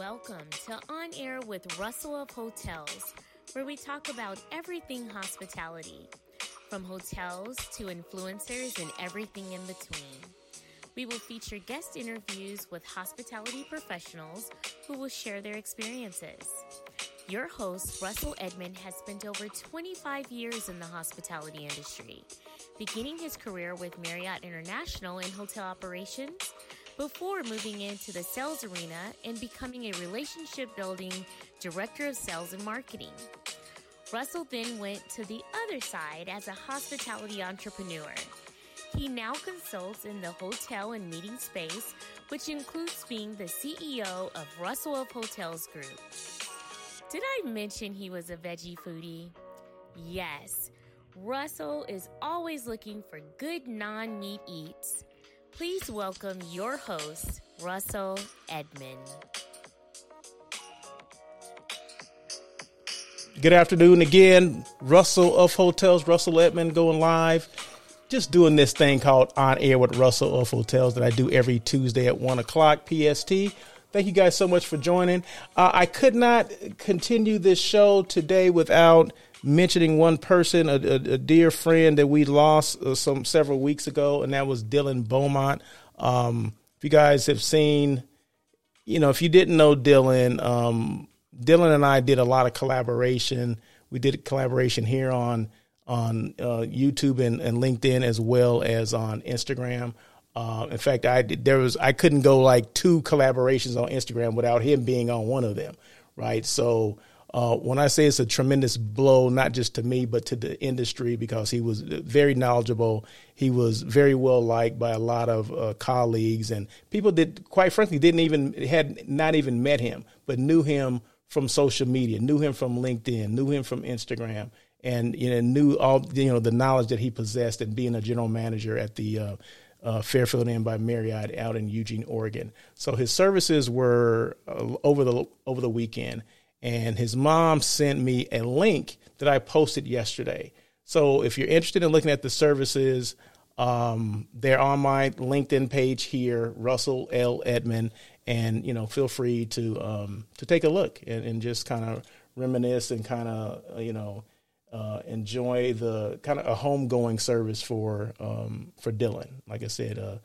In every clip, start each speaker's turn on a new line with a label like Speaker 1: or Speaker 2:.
Speaker 1: Welcome to On Air with Russell of Hotels, where we talk about everything hospitality, from hotels to influencers and everything in between. We will feature guest interviews with hospitality professionals who will share their experiences. Your host, Russell Edmond, has spent over 25 years in the hospitality industry, beginning his career with Marriott International in hotel operations before moving into the sales arena and becoming a relationship building director of sales and marketing. Russell then went to the other side as a hospitality entrepreneur. He now consults in the hotel and meeting space, which includes being the CEO of Russell of Hotels Group. Did I mention he was a veggie foodie? Yes. Russell is always looking for good non meat eats. Please welcome your host, Russell Edmond.
Speaker 2: Good afternoon again. Russell of Hotels, Russell Edmond going live. Just doing this thing called On Air with Russell of Hotels that I do every Tuesday at 1 o'clock PST. Thank you guys so much for joining. Uh, I could not continue this show today without mentioning one person, a, a, a dear friend that we lost uh, some several weeks ago, and that was Dylan Beaumont. Um, if you guys have seen, you know, if you didn't know Dylan, um, Dylan and I did a lot of collaboration. We did a collaboration here on on uh, YouTube and, and LinkedIn as well as on Instagram. Uh, in fact, I there was I couldn't go like two collaborations on Instagram without him being on one of them, right? So uh, when I say it's a tremendous blow, not just to me, but to the industry, because he was very knowledgeable. He was very well liked by a lot of uh, colleagues and people that, quite frankly, didn't even, had not even met him, but knew him from social media, knew him from LinkedIn, knew him from Instagram, and you know, knew all, you know, the knowledge that he possessed and being a general manager at the, uh, uh, Fairfield Inn by Marriott out in Eugene, Oregon. So his services were uh, over the over the weekend, and his mom sent me a link that I posted yesterday. So if you're interested in looking at the services, um, they're on my LinkedIn page here, Russell L. Edmond, and you know, feel free to um, to take a look and, and just kind of reminisce and kind of uh, you know uh, enjoy the kind of a homegoing service for um, for Dylan. Like I said, uh,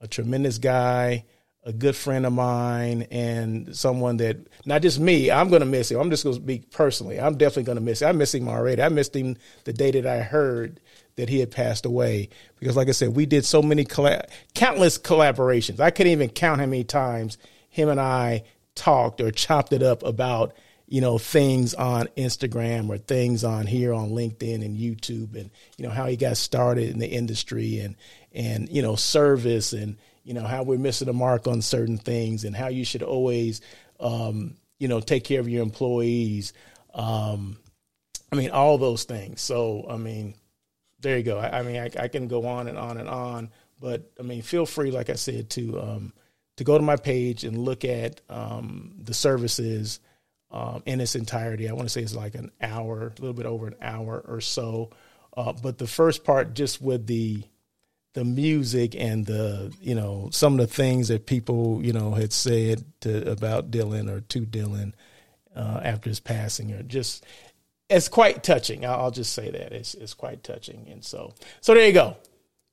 Speaker 2: a tremendous guy a good friend of mine and someone that not just me, I'm going to miss him. I'm just going to speak personally. I'm definitely going to miss him. I miss him already. I missed him the day that I heard that he had passed away because, like I said, we did so many countless collaborations. I couldn't even count how many times him and I talked or chopped it up about you know things on Instagram or things on here on LinkedIn and YouTube and you know how he got started in the industry and and you know service and you know how we're missing the mark on certain things and how you should always um, you know take care of your employees. Um, i mean all those things. So i mean there you go. I, I mean I, I, can go on and on and on but i mean feel free like i said to um, to go to my page and look at um, the services um, in its entirety. I want to say it's like an hour a little bit over an hour or so. Uh, but the first part just with the the music and the you know some of the things that people you know had said to about Dylan or to Dylan uh, after his passing are just it's quite touching. I'll, I'll just say that it's it's quite touching, and so so there you go.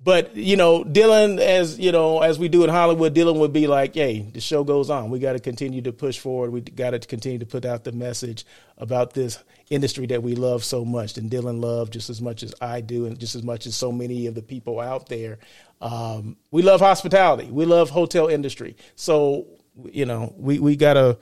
Speaker 2: But you know, Dylan, as you know, as we do in Hollywood, Dylan would be like, "Hey, the show goes on. We got to continue to push forward. We got to continue to put out the message about this industry that we love so much, and Dylan loved just as much as I do, and just as much as so many of the people out there. Um, we love hospitality. We love hotel industry. So you know, we we gotta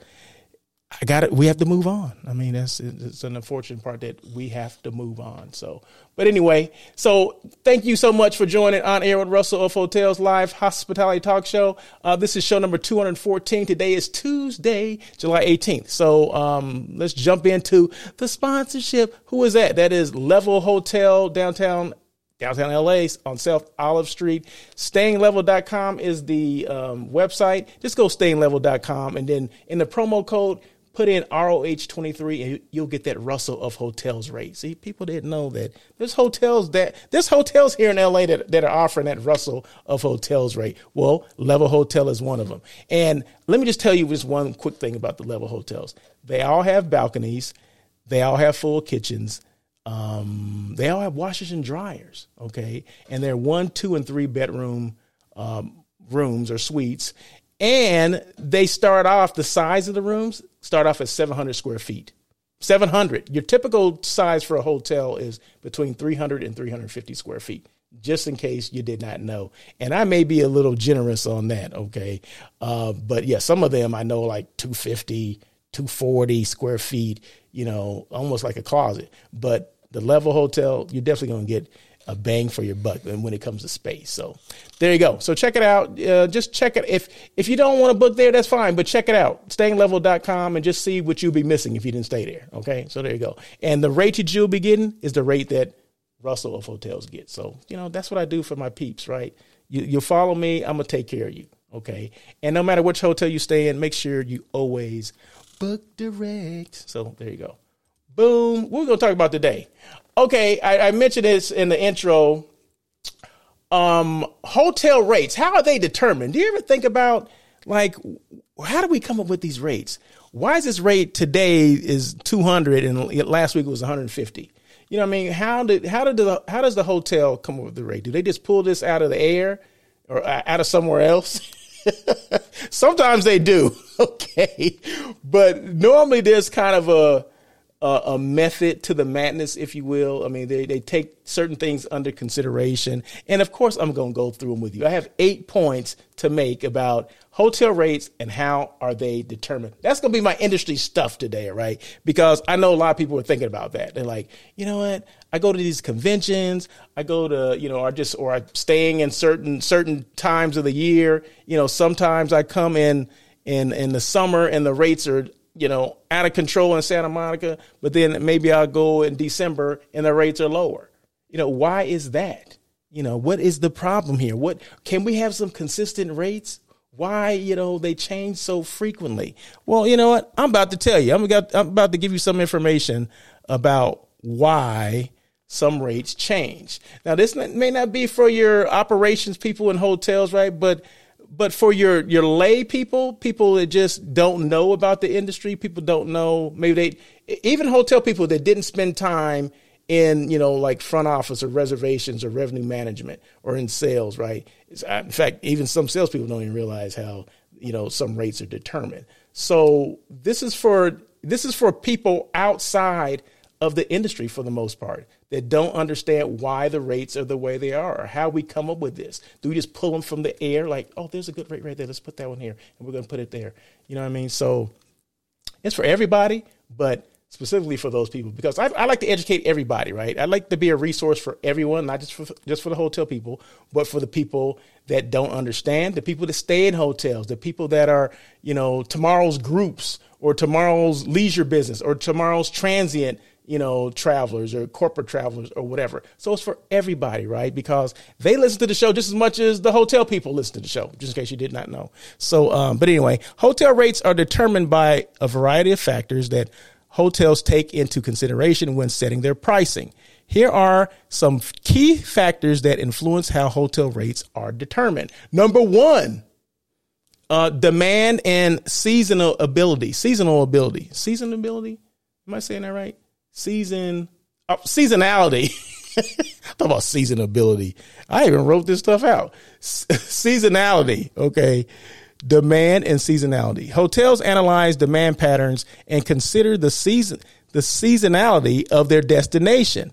Speaker 2: I got it. We have to move on. I mean, that's it's an unfortunate part that we have to move on. So, but anyway, so thank you so much for joining on air with Russell of Hotels Live Hospitality Talk Show. Uh, this is show number 214. Today is Tuesday, July 18th. So um, let's jump into the sponsorship. Who is that? That is Level Hotel downtown downtown LA on South Olive Street. Stayinglevel.com is the um, website. Just go stayinglevel.com and then in the promo code put in ROH23 and you'll get that Russell of hotels rate. See, people didn't know that there's hotels that there's hotels here in LA that, that are offering that Russell of hotels rate. Well, Level Hotel is one of them. And let me just tell you just one quick thing about the Level hotels. They all have balconies, they all have full kitchens. Um, they all have washers and dryers, okay, and they're one, two, and three bedroom um, rooms or suites, and they start off the size of the rooms start off at 700 square feet. 700. Your typical size for a hotel is between 300 and 350 square feet, just in case you did not know. And I may be a little generous on that, okay? Uh, but yeah, some of them I know like 250, 240 square feet, you know, almost like a closet. But the level hotel, you're definitely going to get a bang for your buck when it comes to space. So there you go. So check it out. Uh, just check it. If if you don't want to book there, that's fine. But check it out. Stayinglevel.com and just see what you'll be missing if you didn't stay there. Okay. So there you go. And the rate that you'll be getting is the rate that Russell of hotels get. So, you know, that's what I do for my peeps, right? You, you follow me, I'm to take care of you. Okay. And no matter which hotel you stay in, make sure you always book direct. So there you go. Boom. What we're to talk about today okay, I, I mentioned this in the intro. Um, hotel rates, how are they determined? Do you ever think about like how do we come up with these rates? Why is this rate today is 200 and last week it was 150? You know what I mean? How did how did the how does the hotel come up with the rate? Do they just pull this out of the air or out of somewhere else? Sometimes they do, okay, but normally there's kind of a uh, a method to the madness, if you will. I mean, they, they take certain things under consideration. And of course, I'm going to go through them with you. I have eight points to make about hotel rates and how are they determined. That's going to be my industry stuff today, right? Because I know a lot of people are thinking about that. They're like, you know what? I go to these conventions. I go to, you know, or just, or I'm staying in certain, certain times of the year. You know, sometimes I come in, in, in the summer and the rates are you know, out of control in Santa Monica, but then maybe I'll go in December and the rates are lower. You know, why is that? You know, what is the problem here? What can we have some consistent rates? Why, you know, they change so frequently? Well, you know what? I'm about to tell you. I'm about, I'm about to give you some information about why some rates change. Now, this may not be for your operations people in hotels, right? But but for your your lay people, people that just don't know about the industry, people don't know. Maybe they even hotel people that didn't spend time in you know like front office or reservations or revenue management or in sales, right? Uh, in fact, even some salespeople don't even realize how you know some rates are determined. So this is for this is for people outside of the industry for the most part that don't understand why the rates are the way they are or how we come up with this. Do we just pull them from the air like, oh, there's a good rate right there. Let's put that one here and we're going to put it there. You know what I mean? So it's for everybody, but specifically for those people because I, I, like to educate everybody, right? I like to be a resource for everyone, not just for just for the hotel people, but for the people that don't understand, the people that stay in hotels, the people that are, you know, tomorrow's groups or tomorrow's leisure business or tomorrow's transient you know, travelers or corporate travelers or whatever. So it's for everybody, right? Because they listen to the show just as much as the hotel people listen to the show, just in case you did not know. So, um, but anyway, hotel rates are determined by a variety of factors that hotels take into consideration when setting their pricing. Here are some key factors that influence how hotel rates are determined. Number one, uh, demand and seasonal ability. Seasonal ability. Seasonal ability? Am I saying that right? Season uh, seasonality. Talk about seasonability. I even wrote this stuff out. S- seasonality, okay. Demand and seasonality. Hotels analyze demand patterns and consider the season the seasonality of their destination.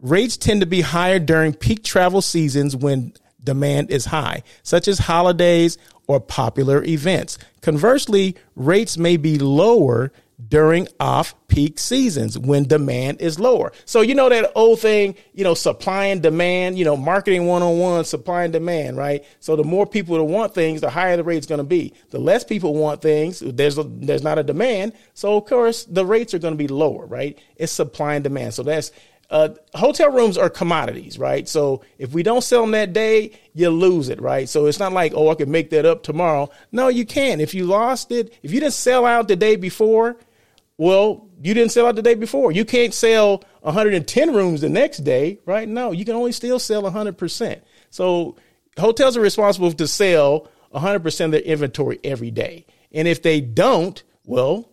Speaker 2: Rates tend to be higher during peak travel seasons when demand is high, such as holidays or popular events. Conversely, rates may be lower during off peak seasons when demand is lower. So, you know, that old thing, you know, supply and demand, you know, marketing one on one, supply and demand, right? So the more people that want things, the higher the rate's going to be. The less people want things, there's, a, there's not a demand. So, of course, the rates are going to be lower, right? It's supply and demand. So that's, uh, hotel rooms are commodities, right? So if we don't sell them that day, you lose it, right? So it's not like, oh, I can make that up tomorrow. No, you can't. If you lost it, if you didn't sell out the day before, well, you didn't sell out the day before. You can't sell 110 rooms the next day, right? No, you can only still sell 100%. So hotels are responsible to sell 100% of their inventory every day. And if they don't, well,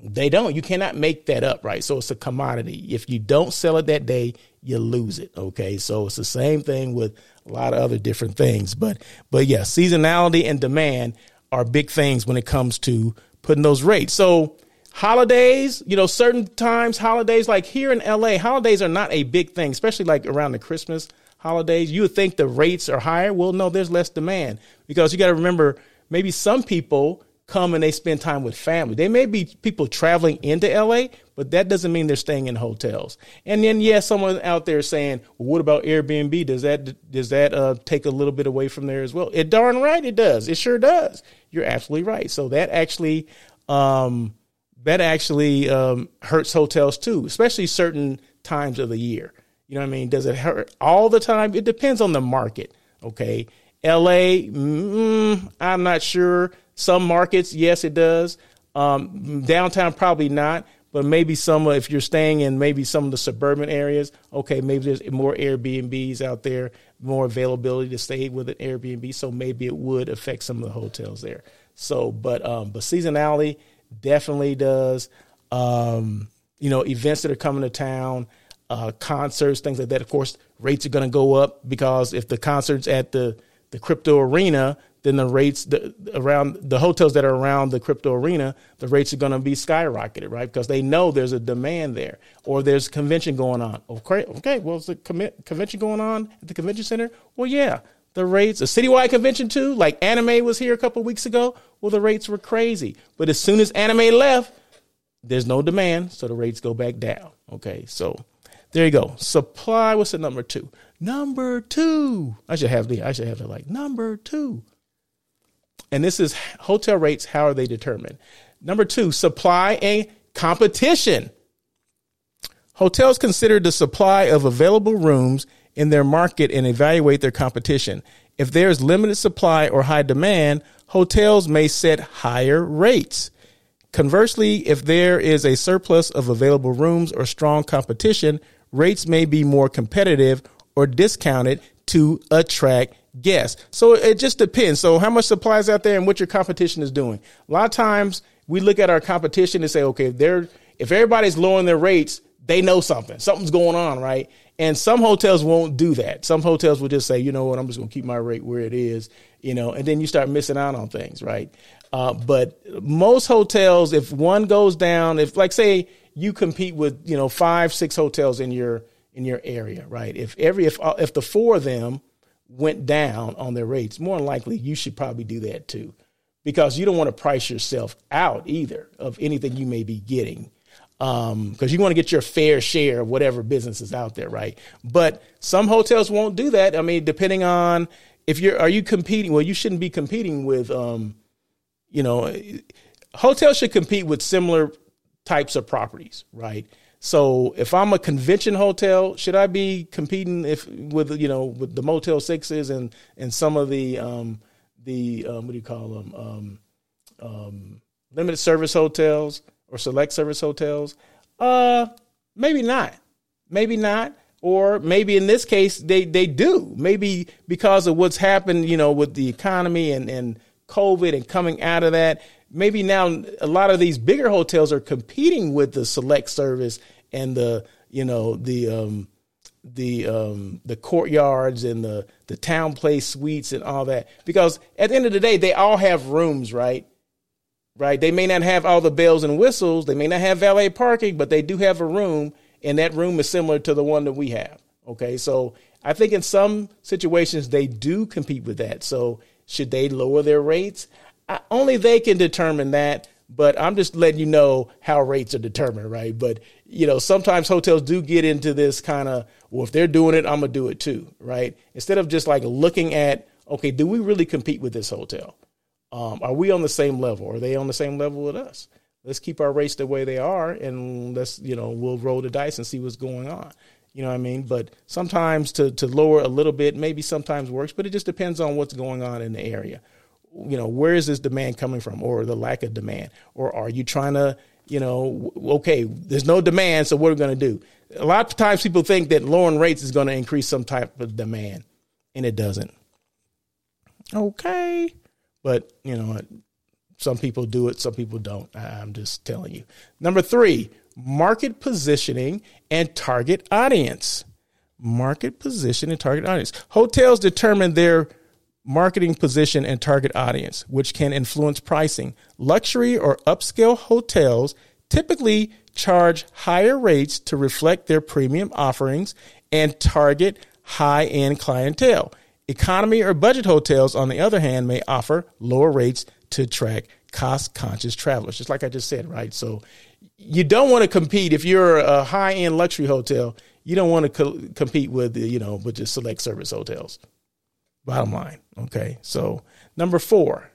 Speaker 2: they don't. You cannot make that up, right? So it's a commodity. If you don't sell it that day, you lose it. Okay. So it's the same thing with a lot of other different things. But but yeah, seasonality and demand are big things when it comes to putting those rates. So holidays, you know, certain times, holidays like here in LA, holidays are not a big thing, especially like around the Christmas holidays. You would think the rates are higher. Well, no, there's less demand because you got to remember maybe some people come and they spend time with family. They may be people traveling into LA, but that doesn't mean they're staying in hotels. And then, yes, yeah, someone out there saying, well, "What about Airbnb? Does that does that uh, take a little bit away from there as well?" It darn right it does. It sure does. You're absolutely right. So that actually. Um, that actually um, hurts hotels too, especially certain times of the year. You know what I mean? Does it hurt all the time? It depends on the market. Okay. LA, mm, I'm not sure. Some markets, yes, it does. Um, downtown, probably not. But maybe some, if you're staying in maybe some of the suburban areas, okay, maybe there's more Airbnbs out there, more availability to stay with an Airbnb. So maybe it would affect some of the hotels there. So, but um, but seasonality definitely does. Um, you know, events that are coming to town, uh, concerts, things like that. Of course, rates are going to go up because if the concerts at the the crypto arena, then the rates the, around the hotels that are around the crypto arena, the rates are going to be skyrocketed, right? Because they know there's a demand there, or there's convention going on. Okay, okay. Well, is the convention going on at the convention center? Well, yeah. The rates, a citywide convention too, like anime was here a couple weeks ago. Well, the rates were crazy, but as soon as anime left, there's no demand, so the rates go back down. Okay, so there you go. Supply. What's the number two? Number two. I should have the. I should have it like number two and this is hotel rates. How are they determined? Number two, supply and competition. Hotels consider the supply of available rooms in their market and evaluate their competition. If there's limited supply or high demand, hotels may set higher rates. Conversely, if there is a surplus of available rooms or strong competition, rates may be more competitive or discounted to attract guests. So it just depends. So how much supply is out there and what your competition is doing. A lot of times we look at our competition and say, okay, if they're if everybody's lowering their rates, they know something. Something's going on, right? And some hotels won't do that. Some hotels will just say, you know what, I'm just going to keep my rate where it is, you know, and then you start missing out on things, right? Uh, but most hotels, if one goes down, if like say you compete with you know five, six hotels in your in your area, right? If every if uh, if the four of them went down on their rates, more than likely you should probably do that too, because you don't want to price yourself out either of anything you may be getting, because um, you want to get your fair share of whatever business is out there, right? But some hotels won't do that. I mean, depending on if you're are you competing? Well, you shouldn't be competing with, um, you know, hotels should compete with similar types of properties, right? So if I'm a convention hotel, should I be competing if with you know with the Motel Sixes and and some of the um, the um, what do you call them um, um, limited service hotels or select service hotels? Uh, maybe not. Maybe not. Or maybe in this case they they do. Maybe because of what's happened, you know, with the economy and and COVID and coming out of that, maybe now a lot of these bigger hotels are competing with the select service and the you know the um, the um, the courtyards and the the TownePlace Suites and all that. Because at the end of the day they all have rooms right? Right? They may not have all the bells and whistles. They may not have valet parking but they do have a room and that room is similar to the one that we have. Okay? So i think in some situations they do compete with that. So should they lower their rates Only they can determine that. But I'm just letting you know how rates are determined, right? But you know, sometimes hotels do get into this kind of, well, if they're doing it, I'm gonna do it too, right? Instead of just like looking at, okay, do we really compete with this hotel? Um, are we on the same level? Are they on the same level with us? let's keep our rates the way they are, and let's you know we'll roll the dice and see what's going on. You know what I mean? But sometimes to to lower a little bit, maybe sometimes works, but it just depends on what's going on in the area. You know, where is this demand coming from, or the lack of demand, or are you trying to you know, okay, there's no demand, so what are we going to do? A lot of times people think that lowering rates is going to increase some type of demand, and it doesn't. Okay. But, you know, some people do it, some people don't. I'm just telling you. Number three, market positioning and target audience. Market position and target audience. Hotels determine their marketing position and target audience, which can influence pricing. Luxury or upscale hotels typically charge higher rates to reflect their premium offerings and target high end clientele. Economy or budget hotels, on the other hand, may offer lower rates to attract cost conscious travelers, just like I just said, right? So you don't want to compete if you're a high end luxury hotel. You don't want to co- compete with you know with just select service hotels. Bottom line. Okay. So, number four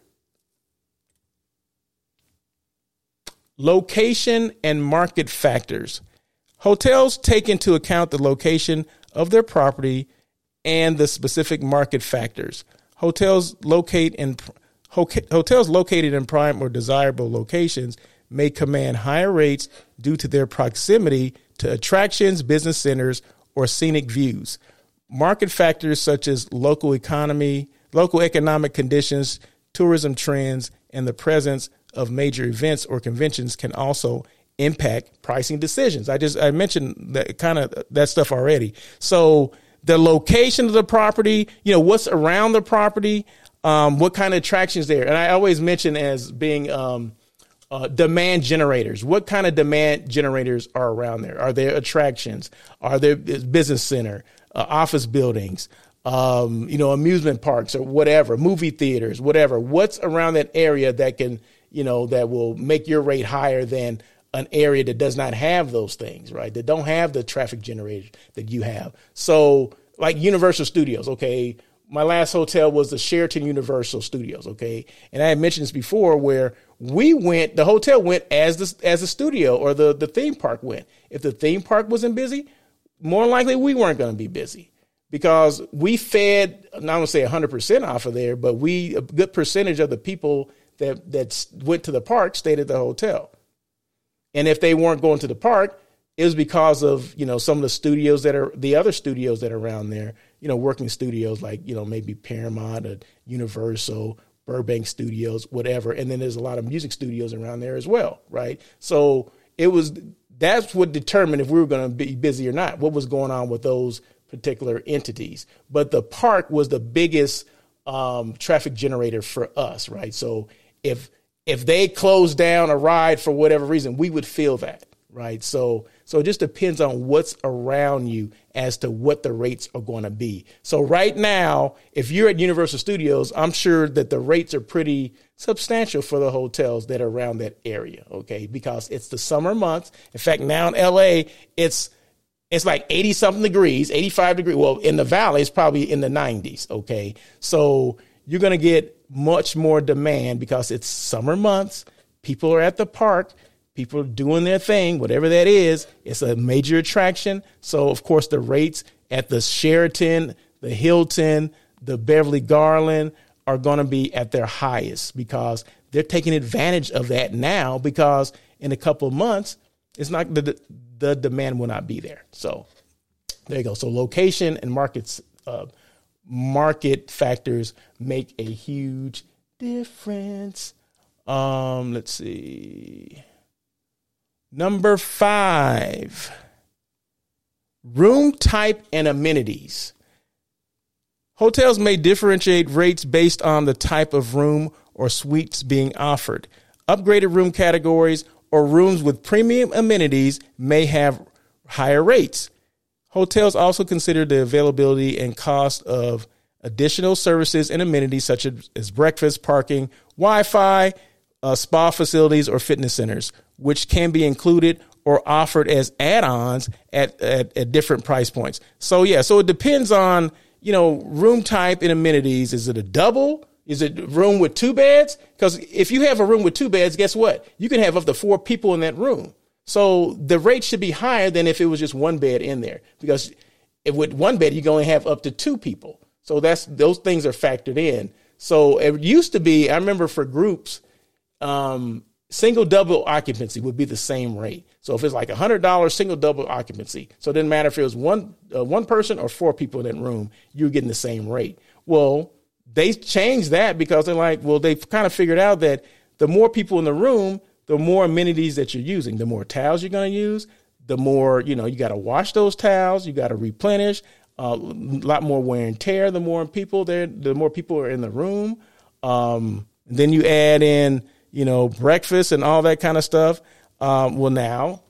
Speaker 2: location and market factors. Hotels take into account the location of their property and the specific market factors. Hotels locate in hotels located in prime or desirable locations may command higher rates due to their proximity to attractions, business centers, or scenic views. Market factors such as local economy, local economic conditions, tourism trends, and the presence of major events or conventions can also impact pricing decisions. I just I mentioned that kind of that stuff already. So the location of the property, you know, what's around the property, um, what kind of attractions there, and I always mention as being um, uh, demand generators. What kind of demand generators are around there? Are there attractions? Are there business center? Uh, office buildings, um, you know, amusement parks or whatever, movie theaters, whatever. What's around that area that can, you know, that will make your rate higher than an area that does not have those things, right? That don't have the traffic generators that you have. So, like Universal Studios, okay. My last hotel was the Sheraton Universal Studios, okay, and I had mentioned this before, where we went, the hotel went as the as the studio or the the theme park went. If the theme park wasn't busy, more likely we weren't going to be busy because we fed, not to say 100% off of there, but we, a good percentage of the people that, that went to the park stayed at the hotel. And if they weren't going to the park, it was because of, you know, some of the studios that are, the other studios that are around there, you know, working studios like, you know, maybe Paramount or Universal, Burbank Studios, whatever. And then there's a lot of music studios around there as well, right? So it was that's what determined if we were going to be busy or not, what was going on with those particular entities. But the park was the biggest um, traffic generator for us, right? So if if they closed down a ride for whatever reason, we would feel that, right? So so it just depends on what's around you as to what the rates are going to be. So right now, if you're at Universal Studios, I'm sure that the rates are pretty substantial for the hotels that are around that area, okay? Because it's the summer months. In fact, now in LA, it's it's like 80 something degrees, 85 degrees. Well, in the valley, it's probably in the 90s, okay? So you're going to get much more demand because it's summer months. People are at the park people doing their thing, whatever that is. It's a major attraction. So, of course, the rates at the Sheraton, the Hilton, the Beverly Garland are going to be at their highest because they're taking advantage of that now because in a couple of months, it's not the, the demand will not be there. So, there you go. So, location and markets, uh, market factors make a huge difference. Um, let's see. Number five, room type and amenities. Hotels may differentiate rates based on the type of room or suites being offered. Upgraded room categories or rooms with premium amenities may have higher rates. Hotels also consider the availability and cost of additional services and amenities such as, as breakfast, parking, Wi Fi, uh, spa facilities, or fitness centers which can be included or offered as add-ons at, at, at different price points. So yeah, so it depends on, you know, room type and amenities. Is it a double? Is it room with two beds? Because if you have a room with two beds, guess what? You can have up to four people in that room. So the rate should be higher than if it was just one bed in there. Because if with one bed, you can only have up to two people. So that's those things are factored in. So it used to be, I remember for groups, um, single double occupancy would be the same rate. So if it's like a hundred dollars single double occupancy, so it didn't matter if it was one uh, one person or four people in that room, you're getting the same rate. Well, they changed that because they're like, well, they've kind of figured out that the more people in the room, the more amenities that you're using, the more towels you're going to use, the more you know you got to wash those towels, you got to replenish. A uh, lot more wear and tear. The more people there, the more people are in the room. Um, then you add in you know, breakfast and all that kind of stuff. Um, well, now,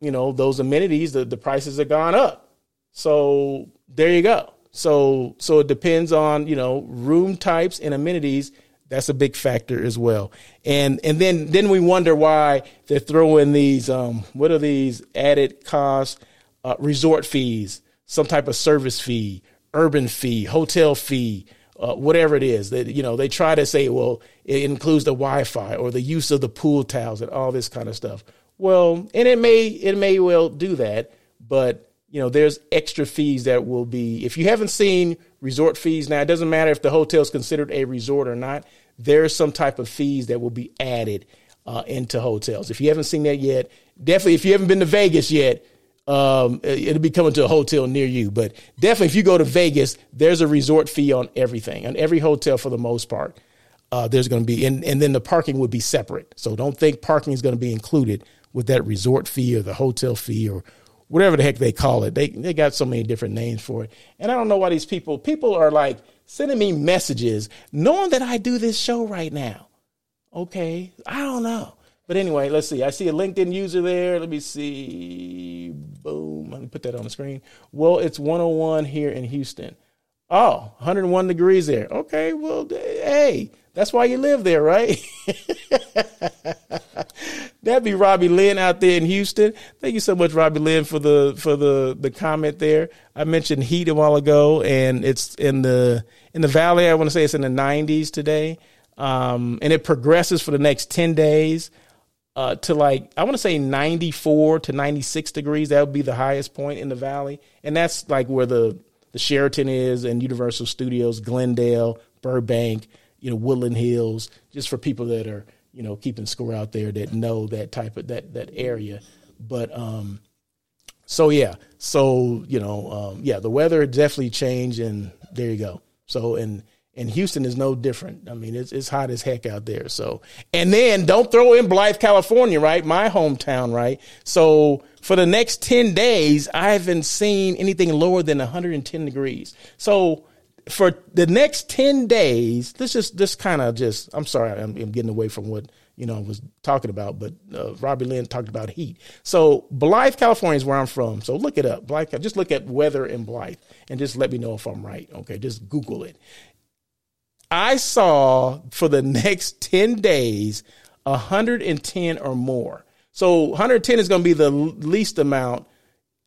Speaker 2: you know, those amenities, the, the prices have gone up. So there you go. So so it depends on you know room types and amenities. That's a big factor as well. And and then then we wonder why they're throwing these um, what are these added costs, uh, resort fees, some type of service fee, urban fee, hotel fee, uh, whatever it is. That you know they try to say well it includes the wi-fi or the use of the pool towels and all this kind of stuff. Well and it may it may well do that but you know there's extra fees that will be if you haven't seen resort fees now it doesn't matter if the hotel is considered a resort or not there's some type of fees that will be added uh, into hotels. If you haven't seen that yet definitely if you haven't been to vegas yet um, it'll be coming to a hotel near you. But definitely, if you go to Vegas, there's a resort fee on everything, on every hotel for the most part. Uh, there's going to be, and, and then the parking would be separate. So don't think parking is going to be included with that resort fee or the hotel fee or whatever the heck they call it. They they got so many different names for it, and I don't know why these people people are like sending me messages knowing that I do this show right now. Okay, I don't know. But anyway, let's see. I see a LinkedIn user there. Let me see. Boom. Let me put that on the screen. Well, it's 101 here in Houston. Oh, 101 degrees there. Okay, well, hey, that's why you live there, right? That'd be Robbie Lynn out there in Houston. Thank you so much, Robbie Lynn, for the for the the comment there. I mentioned heat a while ago, and it's in the in the valley. I want to say it's in the 90s today, um, and it progresses for the next 10 days uh, to like I want to say 94 to 96 degrees. That would be the highest point in the valley, and that's like where the the Sheraton is and Universal Studios, Glendale, Burbank, you know, Woodland Hills. Just for people that are you know keeping score out there that know that type of that that area. But um, so yeah, so you know, um, yeah, the weather definitely changed, and there you go. So and and Houston is no different. I mean, it's it's hot as heck out there. So, and then don't throw in Blythe, California, right? My hometown, right? So for the next ten days, I haven't seen anything lower than 110 degrees. So for the next 10 days, this is this kind of just. I'm sorry, I'm, I'm, getting away from what you know I was talking about, but uh, Robbie Lynn talked about heat. So Blythe, California is where I'm from. So look it up, Blythe. Just look at weather in Blythe and just let me know if I'm right. Okay, just Google it. I saw for the next 10 days 110 or more. So 110 is going to be the least amount.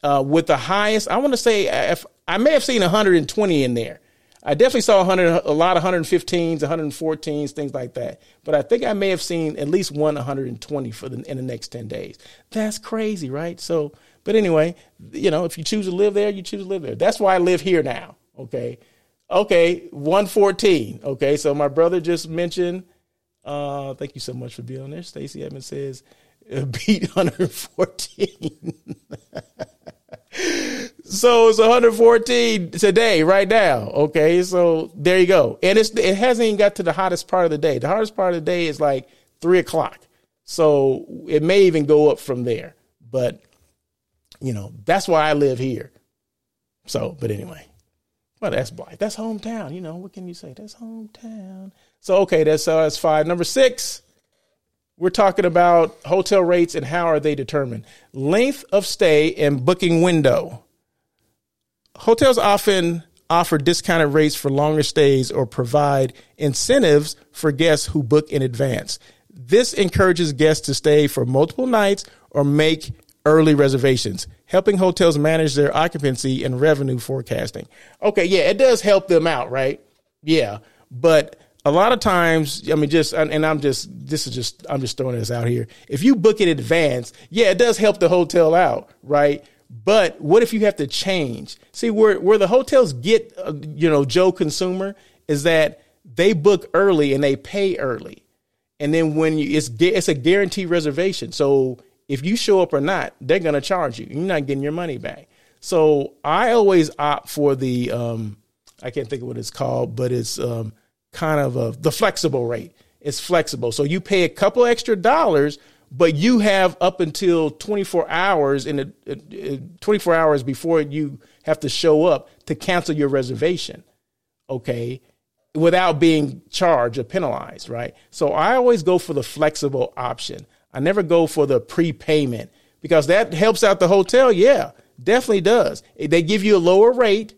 Speaker 2: Uh, with the highest, I want to say if I may have seen 120 in there. I definitely saw 100, a lot of 115s, 114s, things like that. But I think I may have seen at least one 120 for the in the next 10 days. That's crazy, right? So, but anyway, you know, if you choose to live there, you choose to live there. That's why I live here now. Okay, Okay, 114. Okay, so my brother just mentioned, uh, thank you so much for being on there. Stacy Evans says, uh, beat 114. so it's 114 today, right now. Okay, so there you go. And it's it hasn't even got to the hottest part of the day. The hottest part of the day is like three o'clock. So it may even go up from there. But you know, that's why I live here. So, but anyway. Well, that's Blythe. That's hometown. You know, what can you say? That's hometown. So, okay, that's, uh, that's five. Number six, we're talking about hotel rates and how are they determined? Length of stay and booking window. Hotels often offer discounted rates for longer stays or provide incentives for guests who book in advance. This encourages guests to stay for multiple nights or make early reservations, helping hotels manage their occupancy and revenue forecasting. Okay, yeah, it does help them out, right? Yeah, but a lot of times, I mean, just and I'm just this is just I'm just throwing this out here. If you book in advance, yeah, it does help the hotel out, right? But what if you have to change? See, where where the hotels get, uh, you know, Joe consumer is that they book early and they pay early, and then when you it's it's a guaranteed reservation. So if you show up or not, they're gonna charge you. You're not getting your money back. So I always opt for the um, I can't think of what it's called, but it's um, kind of a, the flexible rate. It's flexible. So you pay a couple extra dollars, but you have up until 24 hours in the, uh, 24 hours before you have to show up to cancel your reservation. Okay. Without being charged or penalized, right? So I always go for the flexible option. I never go for the prepayment because that helps out the hotel. Yeah, definitely does. They give you a lower rate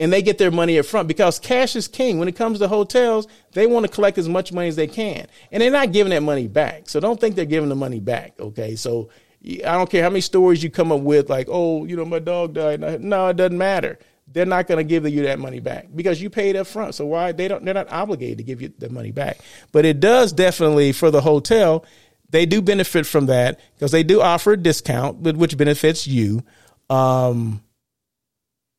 Speaker 2: and they get their money up front because cash is king. When it comes to hotels, they want to collect as much money as they can, and they're not giving that money back. So don't think they're giving the money back. Okay, so I don't care how many stories you come up with, like, oh, you know, my dog died. No, it doesn't matter. They're not going to give you that money back because you paid up front. So why they don't? They're not obligated to give you the money back. But it does definitely for the hotel. They do benefit from that because they do offer a discount, which benefits you. Um,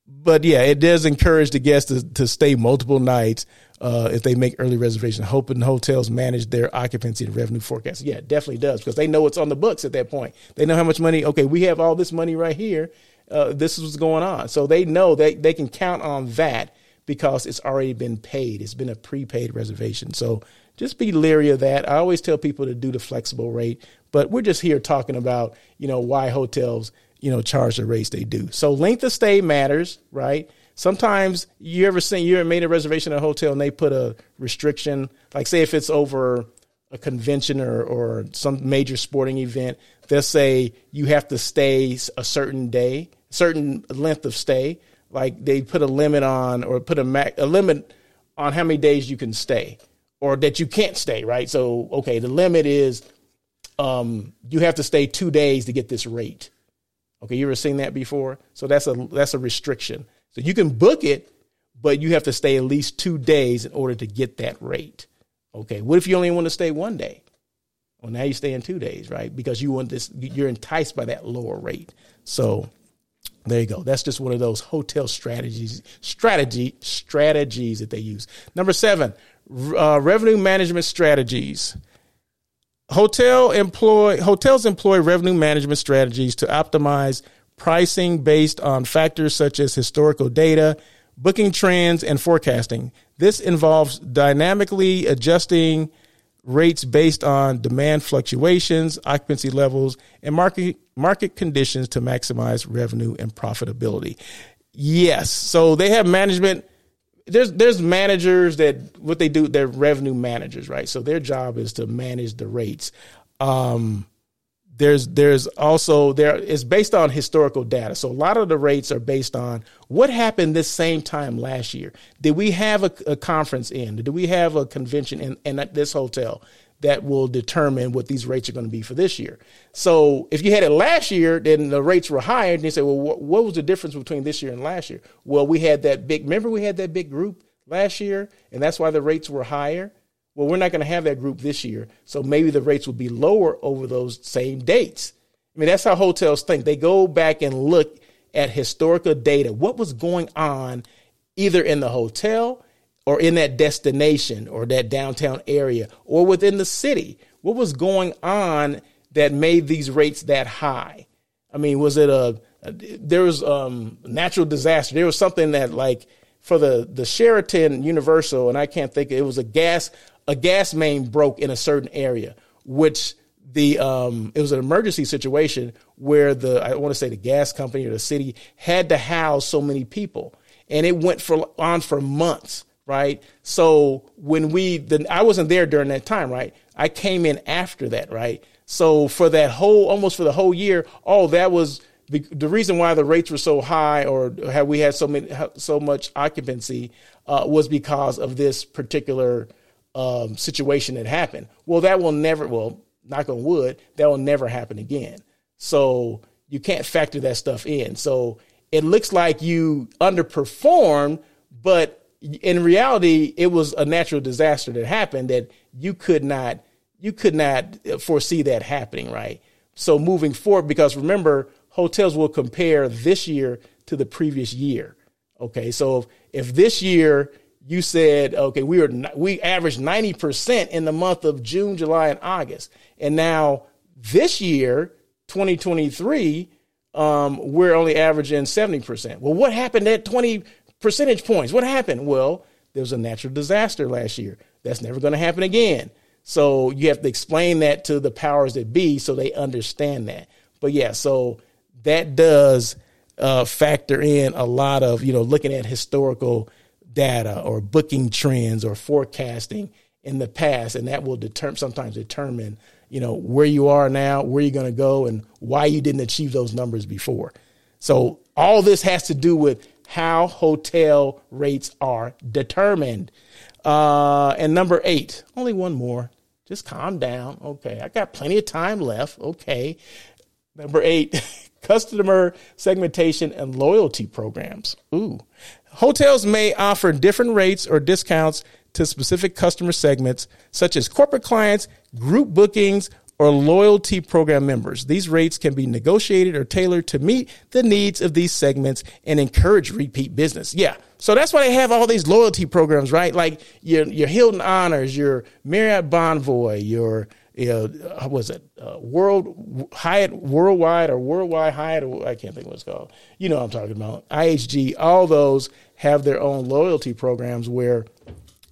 Speaker 2: but yeah, it does encourage the guests to, to stay multiple nights uh, if they make early reservations, hoping hotels manage their occupancy and revenue forecast. Yeah, it definitely does because they know what's on the books at that point. They know how much money. Okay, we have all this money right here. Uh, this is what's going on, so they know they they can count on that because it's already been paid. It's been a prepaid reservation. So just be leery of that. I always tell people to do the flexible rate, but we're just here talking about you know why hotels you know, charge the rates they do. So length of stay matters, right? Sometimes you ever seen you ever made a reservation at a hotel and they put a restriction, like say if it's over a convention or, or some major sporting event, they'll say you have to stay a certain day, certain length of stay. Like they put a limit on or put a, ma- a limit on how many days you can stay or that you can't stay, right? So, okay, the limit is um, you have to stay two days to get this rate. Okay, you ever seen that before? So that's a that's a restriction. So you can book it, but you have to stay at least two days in order to get that rate. Okay, what if you only want to stay one day? Well, now you stay in two days, right? Because you want this, you're enticed by that lower rate. So there you go. That's just one of those hotel strategies, strategy strategies that they use. Number seven, uh, revenue management strategies. Hotel employ hotels employ revenue management strategies to optimize pricing based on factors such as historical data, booking trends, and forecasting. This involves dynamically adjusting rates based on demand fluctuations, occupancy levels, and market market conditions to maximize revenue and profitability. Yes, so they have management there's there's managers that what they do they're revenue managers right? So their job is to manage the rates. Um, there's there's also there is based on historical data. So a lot of the rates are based on what happened this same time last year. Did we have a, a conference in? Did we have a convention in, in this hotel that will determine what these rates are going to be for this year. So if you had it last year, then the rates were higher. And you say, well, what, what was the difference between this year and last year? Well, we had that big, remember we had that big group last year, and that's why the rates were higher. Well, we're not going to have that group this year. So maybe the rates will be lower over those same dates. I mean, that's how hotels think. They go back and look at historical data. What was going on either in the hotel or in that destination or that downtown area or within the city? What was going on that made these rates that high? I mean, was it a, a there was um natural disaster? There was something that like for the the Sheraton Universal, and I can't think it was a gas a gas main broke in a certain area, which the um it was an emergency situation where the I want to say the gas company or the city had to house so many people, and it went for on for months right? So when we, the, I wasn't there during that time, right? I came in after that, right? So for that whole, almost for the whole year, oh, that was the, the reason why the rates were so high, or had we had so many, so much occupancy, uh, was because of this particular um, situation that happened. Well, that will never, well, knock on wood, that will never happen again. So you can't factor that stuff in. So it looks like you underperformed, but in reality, it was a natural disaster that happened that you could not you could not foresee that happening, right? So moving forward, because remember, hotels will compare this year to the previous year. Okay, so if, if this year you said, okay, we were we averaged ninety percent in the month of June, July, and August, and now this year, 2023, um, we're only averaging 70%. Well, what happened at 20 percentage points? What happened? Well, there was a natural disaster last year. That's never going to happen again. So you have to explain that to the powers that be so they understand that. But yeah, so that does uh, factor in a lot of, you know, looking at historical data or booking trends or forecasting in the past. And that will determine, sometimes determine you know, where you are now, where you're going to go, and why you didn't achieve those numbers before. So all this has to do with how hotel rates are determined. Uh, and number eight, only one more. Just calm down. Okay, I got plenty of time left. Okay. Number eight, customer segmentation and loyalty programs. Ooh. Hotels may offer different rates or discounts to specific customer segments, such as corporate clients, group bookings, or loyalty program members. These rates can be negotiated or tailored to meet the needs of these segments and encourage repeat business. Yeah. So that's why they have all these loyalty programs, right? Like your, your Hilton Honors, your Marriott Bonvoy, your, you know, uh, was it uh, World Hyatt Worldwide or Worldwide Hyatt? I can't think what it's called. You know what I'm talking about. IHG, all those have their own loyalty programs where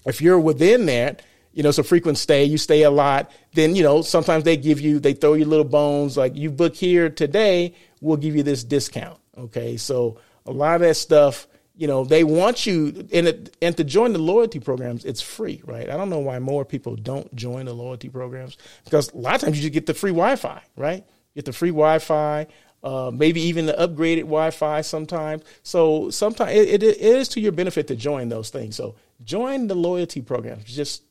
Speaker 2: if you're within that, you know, so frequent stay, you stay a lot, then, you know, sometimes they give you, they throw you little bones like you book here today, we'll give you this discount. Okay. So a lot of that stuff, you know, they want you and it, and to join the loyalty programs, it's free, right? I don't know why more people don't join the loyalty programs because a lot of times you just get the free Wi-Fi, right? You get the free Wi-Fi, uh, maybe even the upgraded Wi-Fi sometimes. So sometimes it, it, it is to your benefit to join those things. So join the loyalty programs. Just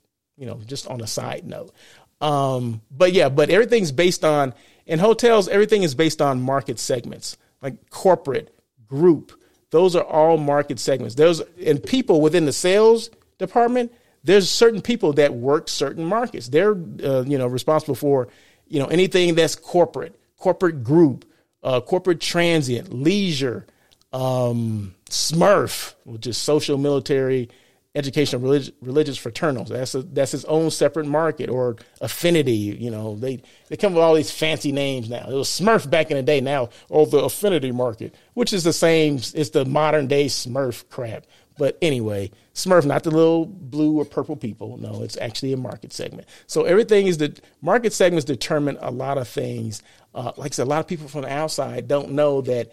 Speaker 2: you know, just on a side note. Um, but yeah, but everything's based on in hotels. Everything is based on market segments, like corporate, group. Those are all market segments. There's and people within the sales department. There's certain people that work certain markets. They're uh, you know responsible for you know anything that's corporate, corporate group, uh, corporate transient, leisure, um, SMERF, which is social military educational religious, religious fraternals. That's a, that's its own separate market or affinity. You know, they they come with all these fancy names now. It was SMERF back in the day. Now, oh, the affinity market, which is the same. It's the modern day SMERF crap. But anyway, SMERF, not the little blue or purple people. No, it's actually a market segment. So everything is the market segments determine a lot of things. Uh, like I said, a lot of people from the outside don't know that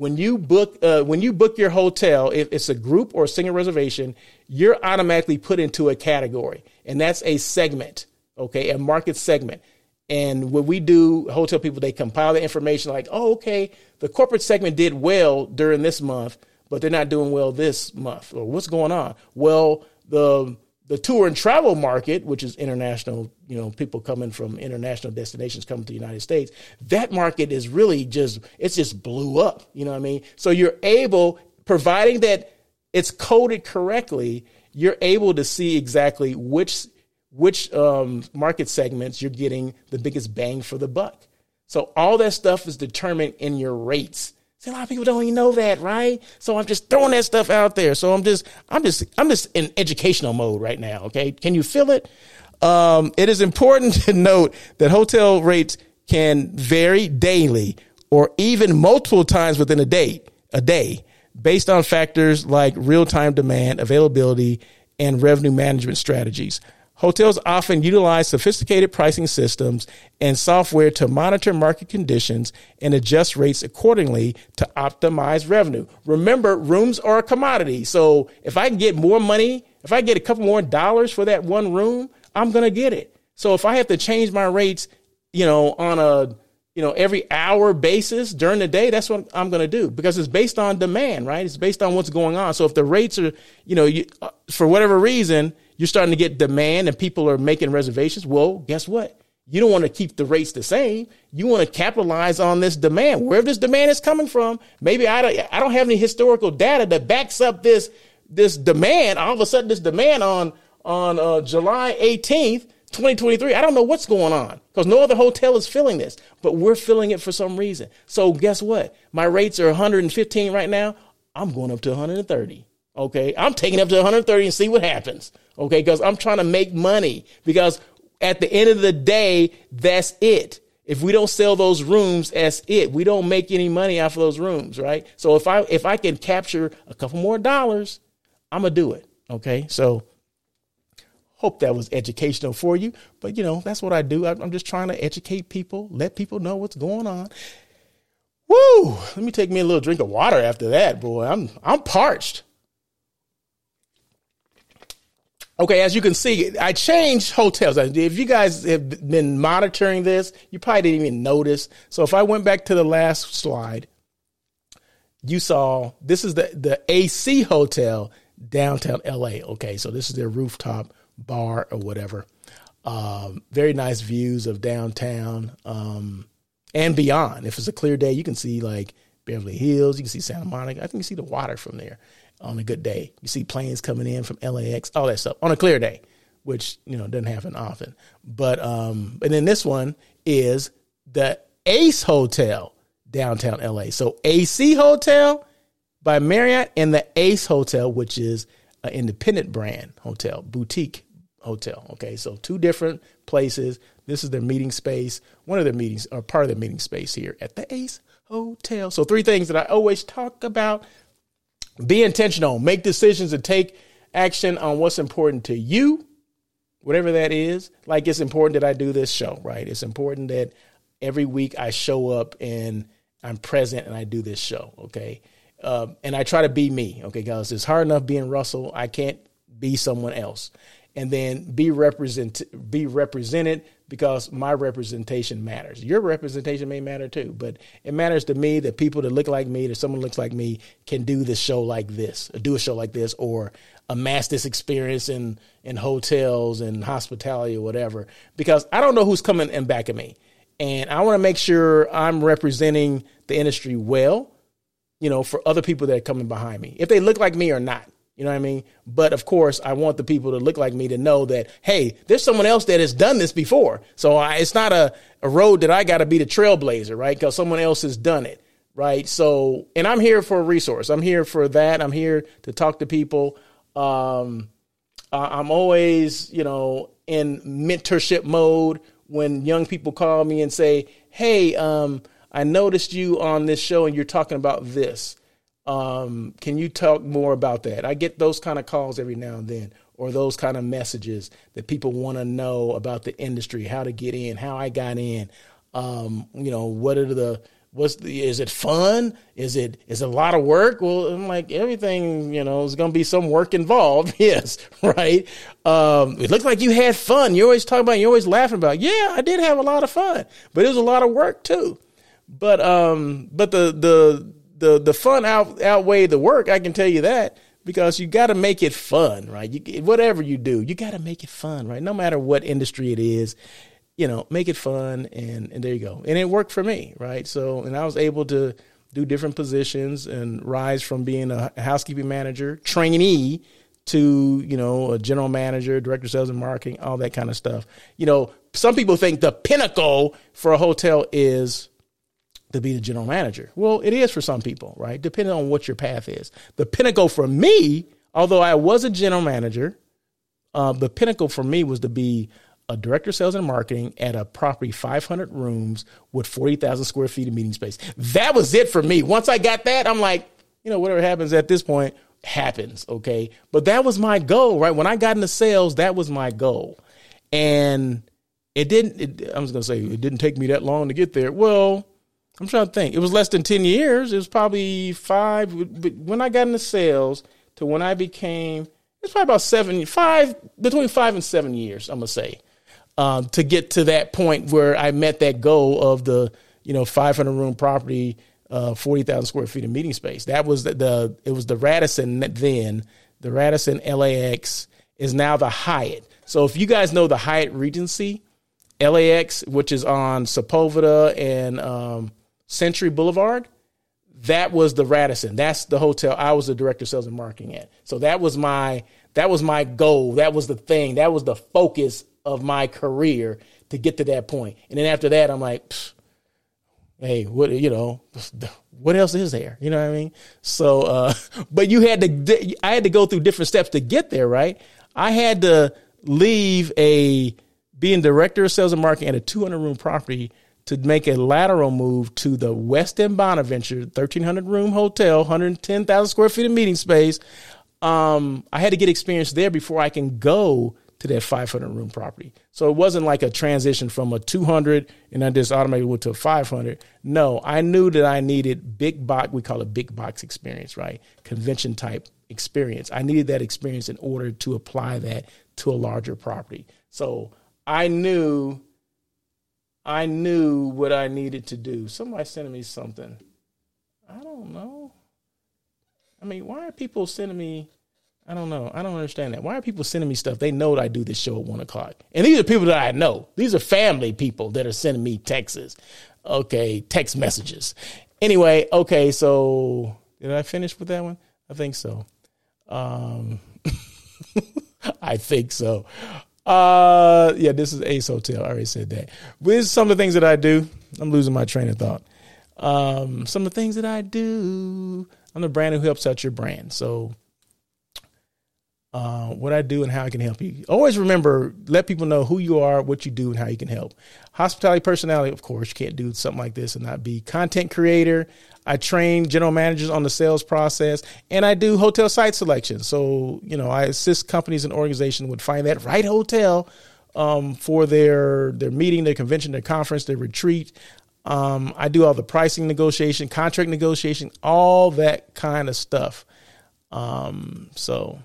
Speaker 2: when you book uh, when you book your hotel, if it's a group or a single reservation, you're automatically put into a category, and that's a segment, okay, a market segment. And what we do, hotel people, they compile the information like, oh, okay, the corporate segment did well during this month, but they're not doing well this month, or what's going on? Well, the the tour and travel market, which is international, you know, people coming from international destinations coming to the United States, that market is really just, it's just blew up. You know what I mean? So you're able, providing that it's coded correctly, you're able to see exactly which, which um, market segments you're getting the biggest bang for the buck. So all that stuff is determined in your rates. See, a lot of people don't even know that, right? So I'm just throwing that stuff out there. So I'm just, I'm just, I'm just in educational mode right now. Okay. Can you feel it? Um, it is important to note that hotel rates can vary daily or even multiple times within a day, a day based on factors like real time demand, availability, and revenue management strategies. Hotels often utilize sophisticated pricing systems and software to monitor market conditions and adjust rates accordingly to optimize revenue. Remember, rooms are a commodity. So if I can get more money, if I get a couple more dollars for that one room, I'm going to get it. So if I have to change my rates, you know, on a you know every hour basis during the day that's what i'm going to do because it's based on demand right it's based on what's going on so if the rates are you know you, uh, for whatever reason you're starting to get demand and people are making reservations. Well, guess what? You don't want to keep the rates the same. You want to capitalize on this demand. Wherever this demand is coming from, maybe I don't, I don't have any historical data that backs up this this demand. All of a sudden, this demand on on uh, July 18th, 2023. I don't know what's going on because no other hotel is filling this, but we're filling it for some reason. So guess what? My rates are 115 right now. I'm going up to 130. Okay, I'm taking up to 130 and see what happens. Okay, because I'm trying to make money because at the end of the day, that's it. If we don't sell those rooms, that's it. We don't make any money off of those rooms, right? So if I if I can capture a couple more dollars, I'm gonna do it. Okay, so hope that was educational for you. But you know, that's what I do. I'm just trying to educate people, let people know what's going on. Woo! Let me take me a little drink of water after that, boy. I'm I'm parched. Okay, as you can see, I changed hotels. If you guys have been monitoring this, you probably didn't even notice. So if I went back to the last slide, you saw this is the, the AC hotel downtown LA. Okay, so this is their rooftop bar or whatever. Um, very nice views of downtown um, and beyond. If it's a clear day, you can see like Beverly Hills, you can see Santa Monica. I think you see the water from there on a good day. You see planes coming in from LAX, all that stuff on a clear day, which you know doesn't happen often. But um, and then this one is the Ace Hotel downtown LA. So AC Hotel by Marriott and the Ace Hotel, which is an independent brand hotel, boutique hotel. Okay, so two different places. This is their meeting space, one of their meetings, or part of their meeting space here at the Ace Hotel. So three things that I always talk about be intentional, make decisions and take action on what's important to you, whatever that is. Like it's important that I do this show, right? It's important that every week I show up and I'm present and I do this show, okay? Um, and I try to be me, okay, guys? It's hard enough being Russell. I can't be someone else. And then be represent be represented because my representation matters. Your representation may matter too, but it matters to me that people that look like me, that someone looks like me, can do this show like this, do a show like this, or amass this experience in in hotels and hospitality or whatever. Because I don't know who's coming in back of me, and I want to make sure I'm representing the industry well. You know, for other people that are coming behind me, if they look like me or not. You know what I mean? But of course, I want the people to look like me to know that, hey, there's someone else that has done this before. So I, it's not a, a road that I got to be the trailblazer, right? Because someone else has done it, right? So, and I'm here for a resource. I'm here for that. I'm here to talk to people. Um, I'm always, you know, in mentorship mode when young people call me and say, hey, um, I noticed you on this show and you're talking about this. Um, can you talk more about that? I get those kind of calls every now and then, or those kind of messages that people want to know about the industry, how to get in, how I got in. Um, you know, what are the what's the is it fun? Is it is it a lot of work? Well, I'm like everything, you know, is going to be some work involved. yes, right. Um, it looks like you had fun. You always talk about, you always laughing about. Yeah, I did have a lot of fun, but it was a lot of work too. But um, but the the the the fun out outweigh the work. I can tell you that because you got to make it fun, right? You, whatever you do, you got to make it fun, right? No matter what industry it is, you know, make it fun, and and there you go. And it worked for me, right? So, and I was able to do different positions and rise from being a housekeeping manager, trainee, to you know a general manager, director of sales and marketing, all that kind of stuff. You know, some people think the pinnacle for a hotel is to be the general manager. Well, it is for some people, right? Depending on what your path is. The pinnacle for me, although I was a general manager, uh, the pinnacle for me was to be a director of sales and marketing at a property 500 rooms with 40,000 square feet of meeting space. That was it for me. Once I got that, I'm like, you know, whatever happens at this point happens, okay? But that was my goal, right? When I got into sales, that was my goal. And it didn't, it, I was going to say, it didn't take me that long to get there. Well, I'm trying to think. It was less than 10 years. It was probably five. But When I got into sales to when I became, it's probably about seven, five, between five and seven years, I'm going to say, um, to get to that point where I met that goal of the, you know, 500 room property, uh, 40,000 square feet of meeting space. That was the, the, it was the Radisson then. The Radisson LAX is now the Hyatt. So if you guys know the Hyatt Regency, LAX, which is on Sepulveda and um, Century Boulevard, that was the Radisson. That's the hotel I was the director of sales and marketing at. So that was my that was my goal. That was the thing. That was the focus of my career to get to that point. And then after that, I'm like, hey, what you know, what else is there? You know what I mean? So, uh, but you had to, I had to go through different steps to get there, right? I had to leave a being director of sales and marketing at a 200 room property to make a lateral move to the Westin Bonaventure 1300 room hotel, 110,000 square feet of meeting space. Um, I had to get experience there before I can go to that 500 room property. So it wasn't like a transition from a 200 and I just automatically went to a 500. No, I knew that I needed big box, we call it big box experience, right? Convention type experience. I needed that experience in order to apply that to a larger property. So I knew I knew what I needed to do. Somebody sending me something. I don't know. I mean, why are people sending me I don't know. I don't understand that. Why are people sending me stuff? They know that I do this show at one o'clock. And these are people that I know. These are family people that are sending me texts. Okay, text messages. Anyway, okay, so did I finish with that one? I think so. Um I think so. Uh yeah, this is Ace Hotel. I already said that. Is some of the things that I do. I'm losing my train of thought. Um, some of the things that I do. I'm the brand who helps out your brand. So uh, what I do and how I can help you. Always remember, let people know who you are, what you do, and how you can help. Hospitality personality, of course, you can't do something like this and not be content creator. I train general managers on the sales process, and I do hotel site selection. So, you know, I assist companies and organizations with find that right hotel um, for their their meeting, their convention, their conference, their retreat. Um, I do all the pricing negotiation, contract negotiation, all that kind of stuff. Um, so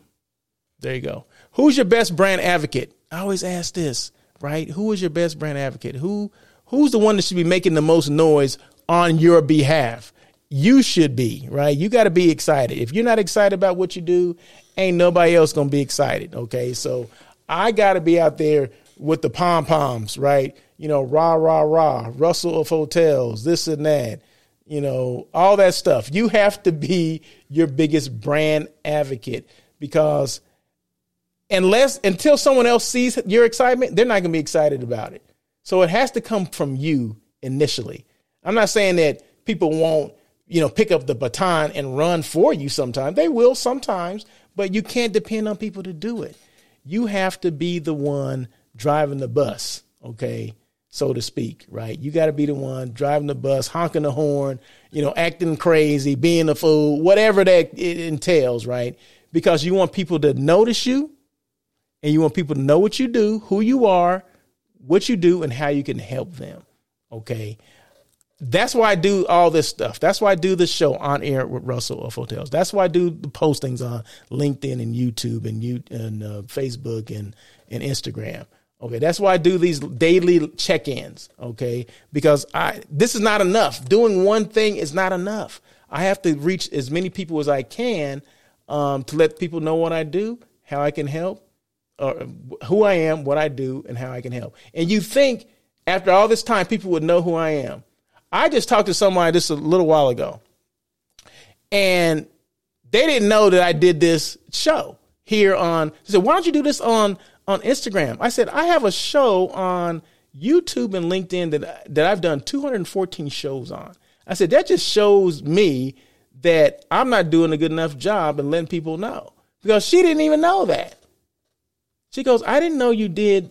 Speaker 2: there you go. Who's your best brand advocate? I always ask this, right? Who is your best brand advocate? Who who's the one that should be making the most noise on your behalf? You should be, right? You got to be excited. If you're not excited about what you do, ain't nobody else going to be excited, okay? So I got to be out there with the pom poms, right? You know, rah, rah, rah, Russell of hotels, this and that, you know, all that stuff. You have to be your biggest brand advocate because unless until someone else sees your excitement, they're not going to be excited about it. So it has to come from you initially. I'm not saying that people won't, you know, pick up the baton and run for you sometimes. They will sometimes, but you can't depend on people to do it. You have to be the one driving the bus, okay? So to speak, right? You got to be the one driving the bus, honking the horn, you know, acting crazy, being a fool, whatever that it entails, right? Because you want people to notice you and you want people to know what you do, who you are, what you do, and how you can help them. Okay. That's why I do all this stuff. That's why I do the show on air with Russell of Hotels. That's why I do the postings on LinkedIn and YouTube and you and uh, Facebook and and Instagram. Okay, that's why I do these daily check-ins. Okay, because I this is not enough. Doing one thing is not enough. I have to reach as many people as I can um, to let people know what I do, how I can help, or who I am, what I do, and how I can help. And you think after all this time, people would know who I am. I just talked to somebody just a little while ago, and they didn't know that I did this show here on. They said, "Why don't you do this on on Instagram?" I said, "I have a show on YouTube and LinkedIn that that I've done 214 shows on." I said, "That just shows me that I'm not doing a good enough job and letting people know." Because she didn't even know that. She goes, I didn't know you did.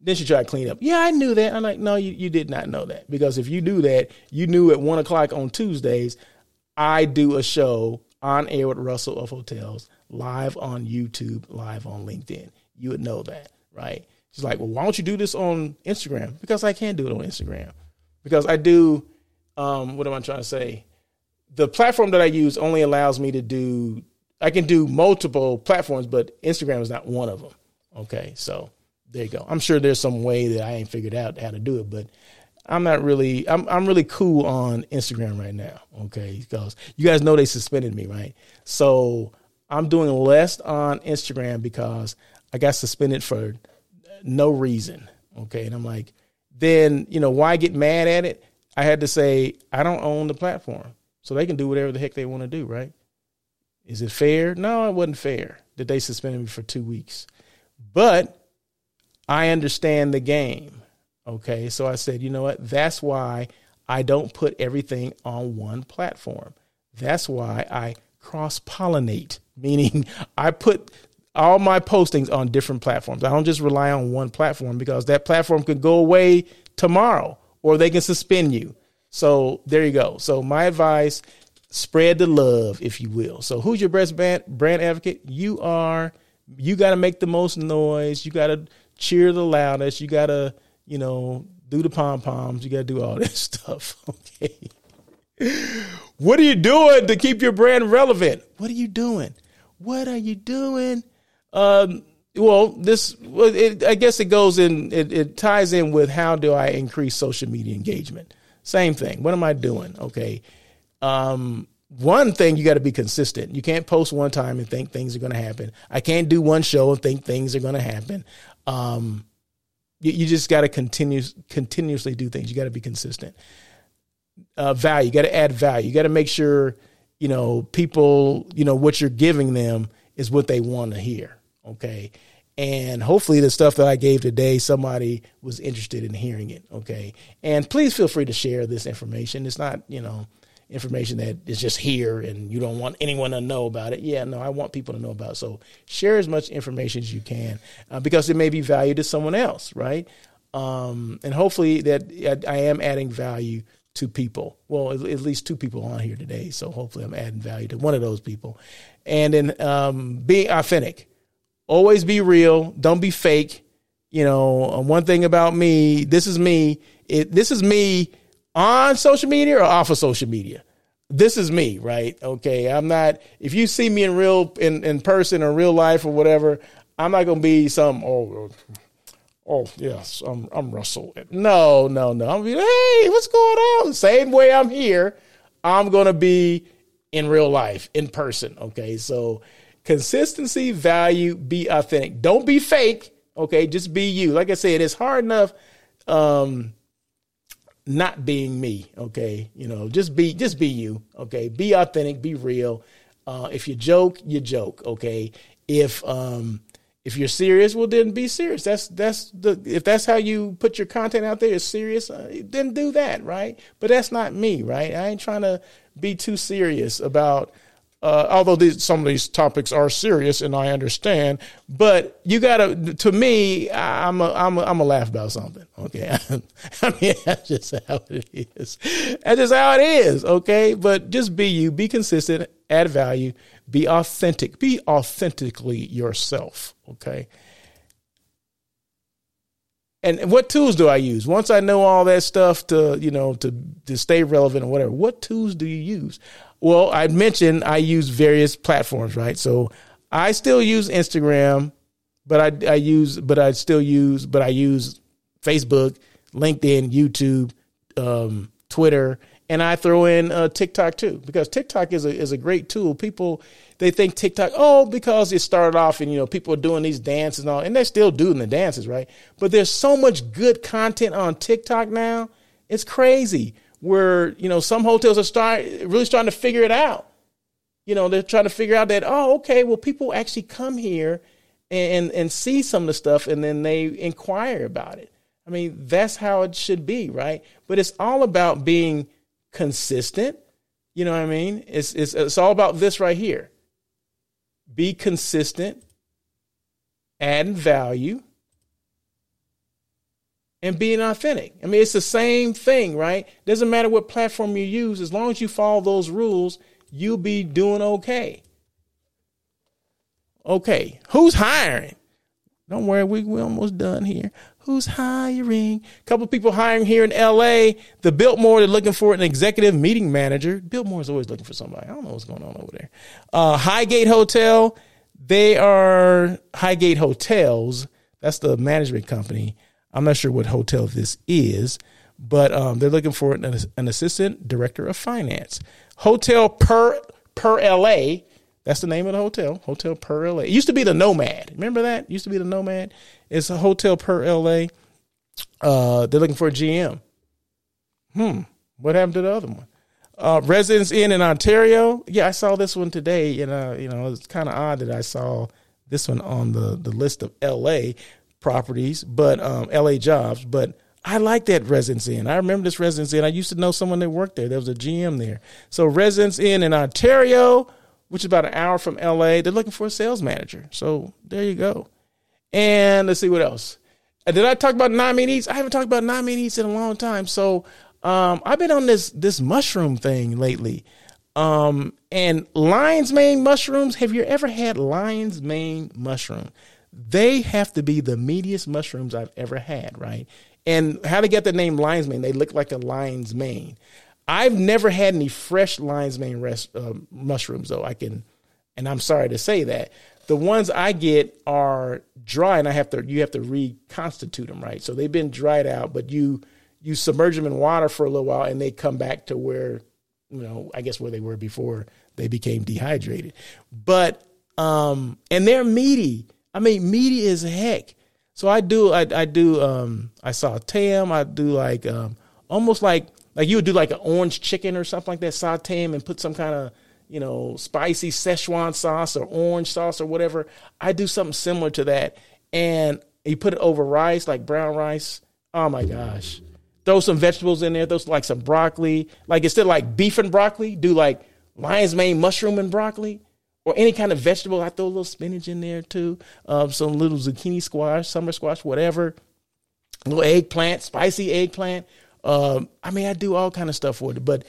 Speaker 2: Then she tried to clean up. Yeah, I knew that. I'm like, no, you, you did not know that. Because if you knew that, you knew at one o'clock on Tuesdays, I do a show on air with Russell of Hotels, live on YouTube, live on LinkedIn. You would know that, right? She's like, well, why don't you do this on Instagram? Because I can do it on Instagram. Because I do, um, what am I trying to say? The platform that I use only allows me to do, I can do multiple platforms, but Instagram is not one of them. Okay, so there you go. I'm sure there's some way that I ain't figured out how to do it, but I'm not really I'm I'm really cool on Instagram right now. Okay, because you guys know they suspended me, right? So I'm doing less on Instagram because I got suspended for no reason. Okay, and I'm like, then you know why get mad at it? I had to say I don't own the platform. So they can do whatever the heck they want to do, right? Is it fair? No, it wasn't fair that they suspended me for two weeks. But I understand the game. Okay. So I said, you know what? That's why I don't put everything on one platform. That's why I cross pollinate, meaning I put all my postings on different platforms. I don't just rely on one platform because that platform could go away tomorrow or they can suspend you. So there you go. So my advice spread the love, if you will. So who's your best brand, brand advocate? You are. You got to make the most noise. You got to cheer the loudest. You got to, you know, do the pom poms. You got to do all this stuff. Okay. What are you doing to keep your brand relevant? What are you doing? What are you doing? Um, well, this, it, I guess it goes in, it, it ties in with how do I increase social media engagement? Same thing. What am I doing? Okay um, one thing you got to be consistent. You can't post one time and think things are going to happen. I can't do one show and think things are going to happen. Um, you, you, just got to continue continuously do things. You got to be consistent. Uh, value. You got to add value. You got to make sure you know people. You know what you're giving them is what they want to hear. Okay. And hopefully, the stuff that I gave today, somebody was interested in hearing it. Okay. And please feel free to share this information. It's not, you know, information that is just here and you don't want anyone to know about it. Yeah, no, I want people to know about it. So share as much information as you can uh, because it may be value to someone else, right? Um, and hopefully that I, I, am adding value to people. Well, at, at, least two people on here today. So hopefully I'm adding value to one of those people. And then um, being authentic. Always be real. Don't be fake. You know, uh, one thing about me, this is me. It, this is me on social media or off of social media. This is me, right? Okay. I'm not, if you see me in real, in, in person or real life or whatever, I'm not going to be some, oh, oh, yes, I'm, I'm Russell. No, no, no. I'm be, hey, what's going on? Same way I'm here, I'm going to be in real life, in person. Okay. So consistency, value, be authentic. Don't be fake. Okay. Just be you. Like I said, it's hard enough. Um, not being me. Okay, you know, just be just be you. Okay, be authentic, be real. Uh, if you joke, you joke. Okay, if um, if you're serious, well then be serious. That's that's the if that's how you put your content out there is serious, uh, then do that, right? But that's not me, right? I ain't trying to be too serious about uh, although these, some of these topics are serious and I understand, but you gotta, to me, I'm a, I'm a, I'm a laugh about something. Okay. I mean, that's just how it is. That's just how it is. Okay. But just be you, be consistent, add value, be authentic, be authentically yourself. Okay. And what tools do I use? Once I know all that stuff to, you know, to, to stay relevant or whatever, what tools do you use? Well, I mentioned I use various platforms, right? So I still use Instagram, but I, I use, but I still use, but I use Facebook, LinkedIn, YouTube, um, Twitter, and I throw in uh, TikTok too because TikTok is a is a great tool. People they think TikTok oh because it started off and you know people are doing these dances and all, and they're still doing the dances, right? But there's so much good content on TikTok now. It's crazy where you know some hotels are start really starting to figure it out. You know, they're trying to figure out that oh, okay, well, people actually come here and and see some of the stuff, and then they inquire about it. I mean, that's how it should be, right? But it's all about being consistent. You know what I mean? It's it's it's all about this right here. Be consistent, add value, and being authentic. I mean, it's the same thing, right? Doesn't matter what platform you use, as long as you follow those rules, you'll be doing okay. Okay, who's hiring? Don't worry, we, we're almost done here. Who's hiring? A couple people hiring here in LA. The Biltmore, they're looking for an executive meeting manager. Biltmore is always looking for somebody. I don't know what's going on over there. Uh, Highgate Hotel, they are Highgate Hotels. That's the management company. I'm not sure what hotel this is, but um, they're looking for an, an, assistant director of finance. Hotel per per LA. That's the name of the hotel. Hotel per LA. It used to be the Nomad. Remember that? It used to be the Nomad. It's a hotel per LA. Uh, they're looking for a GM. Hmm. What happened to the other one? Uh, Residence Inn in Ontario. Yeah, I saw this one today. And, uh, you know, it's kind of odd that I saw this one on the, the list of LA properties, but um, LA jobs. But I like that Residence Inn. I remember this Residence Inn. I used to know someone that worked there. There was a GM there. So Residence Inn in Ontario, which is about an hour from LA. They're looking for a sales manager. So there you go. And let's see what else. Did I talk about non meat? I haven't talked about non meat in a long time. So um, I've been on this this mushroom thing lately. Um, and lion's mane mushrooms. Have you ever had lion's mane mushroom? They have to be the meatiest mushrooms I've ever had, right? And how to get the name lion's mane? They look like a lion's mane. I've never had any fresh lion's mane rest, uh, mushrooms, though. I can, and I'm sorry to say that the ones I get are dry, and I have to you have to reconstitute them, right? So they've been dried out, but you you submerge them in water for a little while, and they come back to where you know I guess where they were before they became dehydrated. But um, and they're meaty. I mean, meaty as heck. So I do, I, I do, um, I saute them. I do like, um, almost like, like you would do like an orange chicken or something like that, saute them and put some kind of, you know, spicy Szechuan sauce or orange sauce or whatever. I do something similar to that. And you put it over rice, like brown rice. Oh my gosh. Throw some vegetables in there. Throw like some broccoli. Like instead of like beef and broccoli, do like lion's mane mushroom and broccoli or any kind of vegetable. I throw a little spinach in there too, um, some little zucchini squash, summer squash, whatever. A little eggplant, spicy eggplant. Um, I mean, I do all kind of stuff with it. But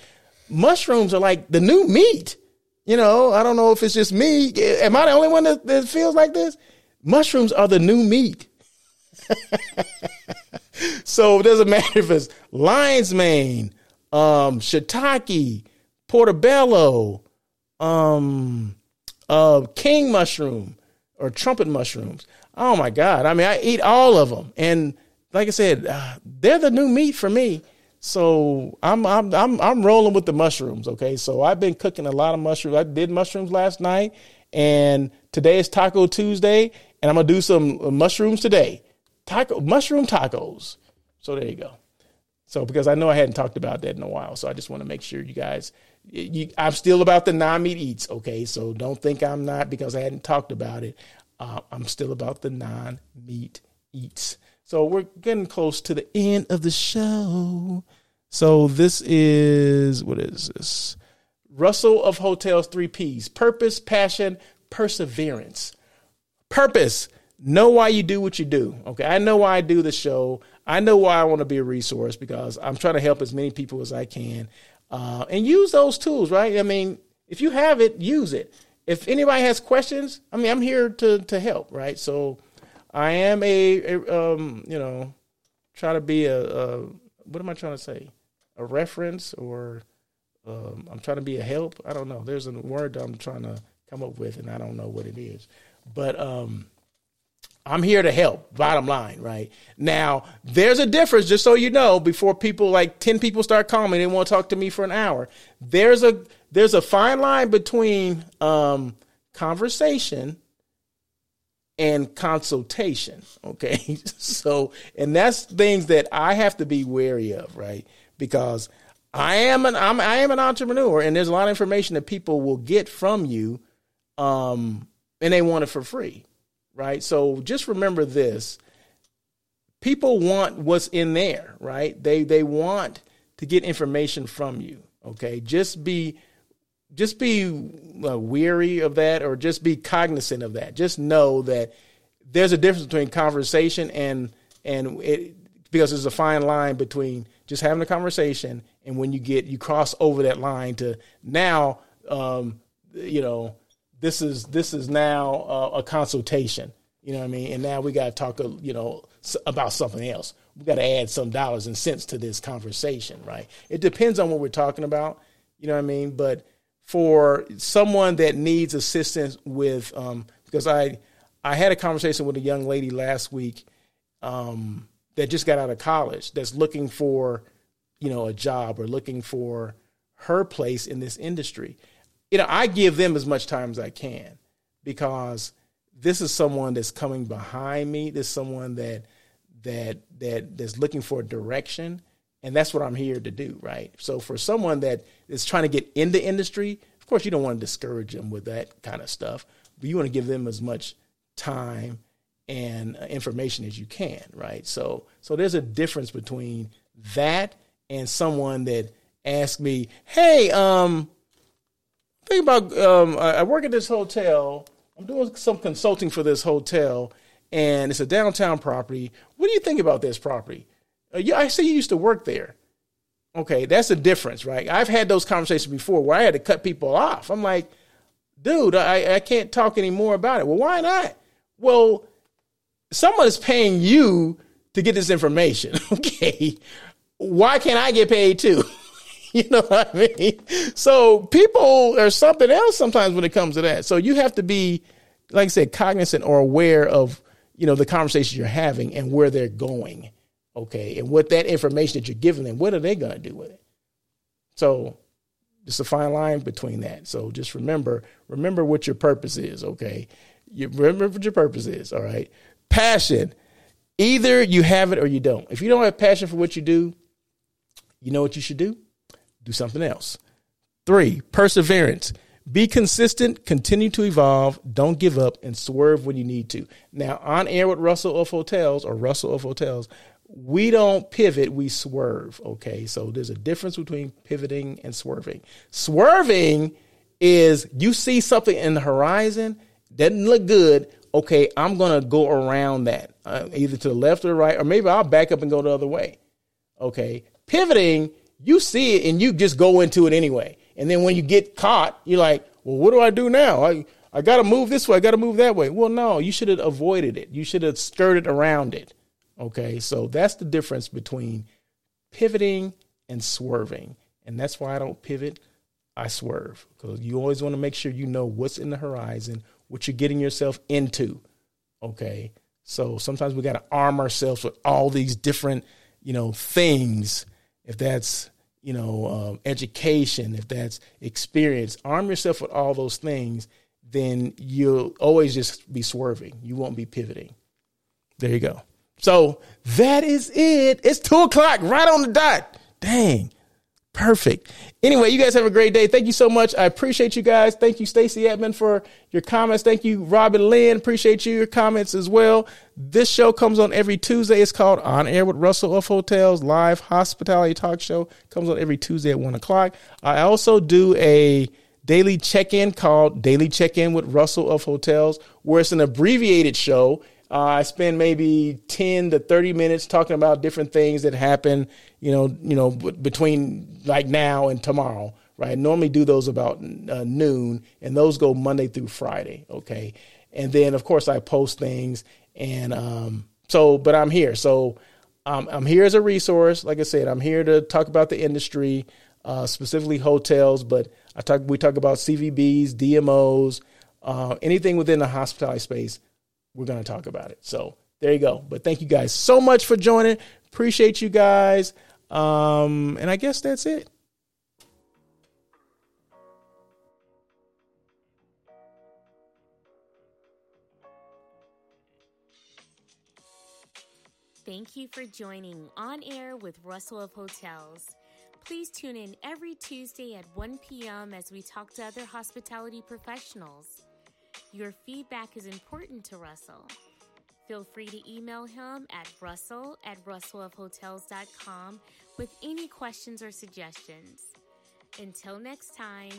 Speaker 2: mushrooms are like the new meat. You know, I don't know if it's just me. Am I the only one that, that feels like this? Mushrooms are the new meat. so it doesn't matter if it's lion's mane, um, shiitake, portobello, um, uh, king mushroom or trumpet mushrooms. Oh my God. I mean, I eat all of them. And like I said, uh, they're the new meat for me. So I'm, I'm, I'm, I'm rolling with the mushrooms. Okay. So I've been cooking a lot of mushrooms. I did mushrooms last night and today is Taco Tuesday and I'm going to do some uh, mushrooms today. Taco, mushroom tacos. So there you go. So because I know I hadn't talked about that in a while, so I just want to make sure you guys you, I'm still about the non meat eats, okay? So don't think I'm not because I hadn't talked about it. Uh, I'm still about the non meat eats. So we're getting close to the end of the show. So this is what is this? Russell of Hotels, three P's purpose, passion, perseverance. Purpose. Know why you do what you do. Okay. I know why I do the show. I know why I want to be a resource because I'm trying to help as many people as I can uh, and use those tools, right? I mean, if you have it, use it. If anybody has questions, I mean, I'm here to to help, right? So, I am a, a um, you know, try to be a, a, what am I trying to say? A reference or um, I'm trying to be a help. I don't know. There's a word I'm trying to come up with, and I don't know what it is. But um, I'm here to help, bottom line, right? Now, there's a difference, just so you know, before people like 10 people start calling me, they want to talk to me for an hour. There's a there's a fine line between um, conversation and consultation. Okay. so and that's things that I have to be wary of, right? Because I am an I'm, I am an entrepreneur and there's a lot of information that people will get from you um, and they want it for free right? So just remember this. People want what's in there, right? They they want to get information from you, okay? Just be just be uh, weary of that or just be cognizant of that. Just know that there's a difference between conversation and and it because there's a fine line between just having a conversation and when you get you cross over that line to now um, you know this is this is now uh, a consultation. You know what I mean? And now we got to talk, uh, you know, about something else. We got to add some dollars and cents to this conversation, right? It depends on what we're talking about. You know what I mean? But for someone that needs assistance with, um, because I I had a conversation with a young lady last week um, that just got out of college that's looking for, you know, a job or looking for her place in this industry you know, I give them as much time as I can because this is someone that's coming behind me. This is someone that that that that's looking for direction, And that's what I'm here to do, right? So for someone that is trying to get into industry, of course, you don't want to discourage them with that kind of stuff, but you want to give them as much time and uh, information as you can, right? So, so there's a difference between that and someone that asks me, "Hey, um, think about um, I, work at this hotel. I'm doing some consulting for this hotel, and it's a downtown property. What do you think about this property? Uh, yeah, I see you used to work there. Okay, that's the difference, right? I've had those conversations before where I had to cut people off. I'm like, dude, I, I can't talk anymore about it. Well, why not? Well, someone is paying you to get this information. Okay. Why can't I get paid too? you know what I mean? So people are something else sometimes when it comes to that. So you have to be, like I said, cognizant or aware of, you know, the conversation you're having and where they're going. Okay. And what that information that you're giving them, what are they going to do with it? So it's a fine line between that. So just remember, remember what your purpose is. Okay. You remember what your purpose is. All right. Passion. Either you have it or you don't. If you don't have passion for what you do, you know what you should do? Do something else. Three, perseverance. Be consistent, continue to evolve, don't give up, and swerve when you need to. Now, on air with Russell of Hotels or Russell of Hotels, we don't pivot, we swerve. Okay, so there's a difference between pivoting and swerving. Swerving is you see something in the horizon, doesn't look good. Okay, I'm gonna go around that, uh, either to the left or the right, or maybe I'll back up and go the other way. Okay, pivoting, you see it and you just go into it anyway. And then when you get caught, you're like, well, what do I do now? I I got to move this way. I got to move that way. Well, no, you should have avoided it. You should have skirted around it. Okay, so that's the difference between pivoting and swerving. And that's why I don't pivot, I swerve. Because you always want to make sure you know what's in the horizon, what you're getting yourself into. Okay, so sometimes we got to arm ourselves with all these different, you know, things. If that's you know, um, education, if that's experience, arm yourself with all those things, then you'll always just be swerving. You won't be pivoting. There you go. So that is it. It's two o'clock, right on the dot. Dang. Perfect. Anyway, you guys have a great day. Thank you so much. I appreciate you guys. Thank you, Stacy Edmond, for your comments. Thank you, Robin Lynn. Appreciate you, your comments as well. This show comes on every Tuesday. It's called On Air with Russell of Hotels, live hospitality talk show. Comes on every Tuesday at one o'clock. I also do a daily check in called Daily Check In with Russell of Hotels, where it's an abbreviated show uh, I spend maybe 10 to 30 minutes talking about different things that happen, you know, you know, b- between like now and tomorrow, right? I normally do those about uh, noon, and those go Monday through Friday, okay? And then, of course, I post things, and um, so, but I'm here. So um, I'm here as a resource. Like I said, I'm here to talk about the industry, uh, specifically hotels, but I talk, we talk about CVBs, DMOs, uh, anything within the hospitality space we're going to talk about it. So there you go. But thank you guys so much for joining. Appreciate you guys. Um, and I guess that's it.
Speaker 1: Thank you for joining On Air with Russell of Hotels. Please tune in every Tuesday at 1 p.m. as we talk to other hospitality professionals. Your feedback is important to Russell. Feel free to email him at russell at russellofhotels.com with any questions or suggestions. Until next time,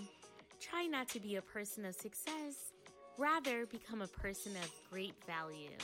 Speaker 1: try not to be a person of success, rather, become a person of great value.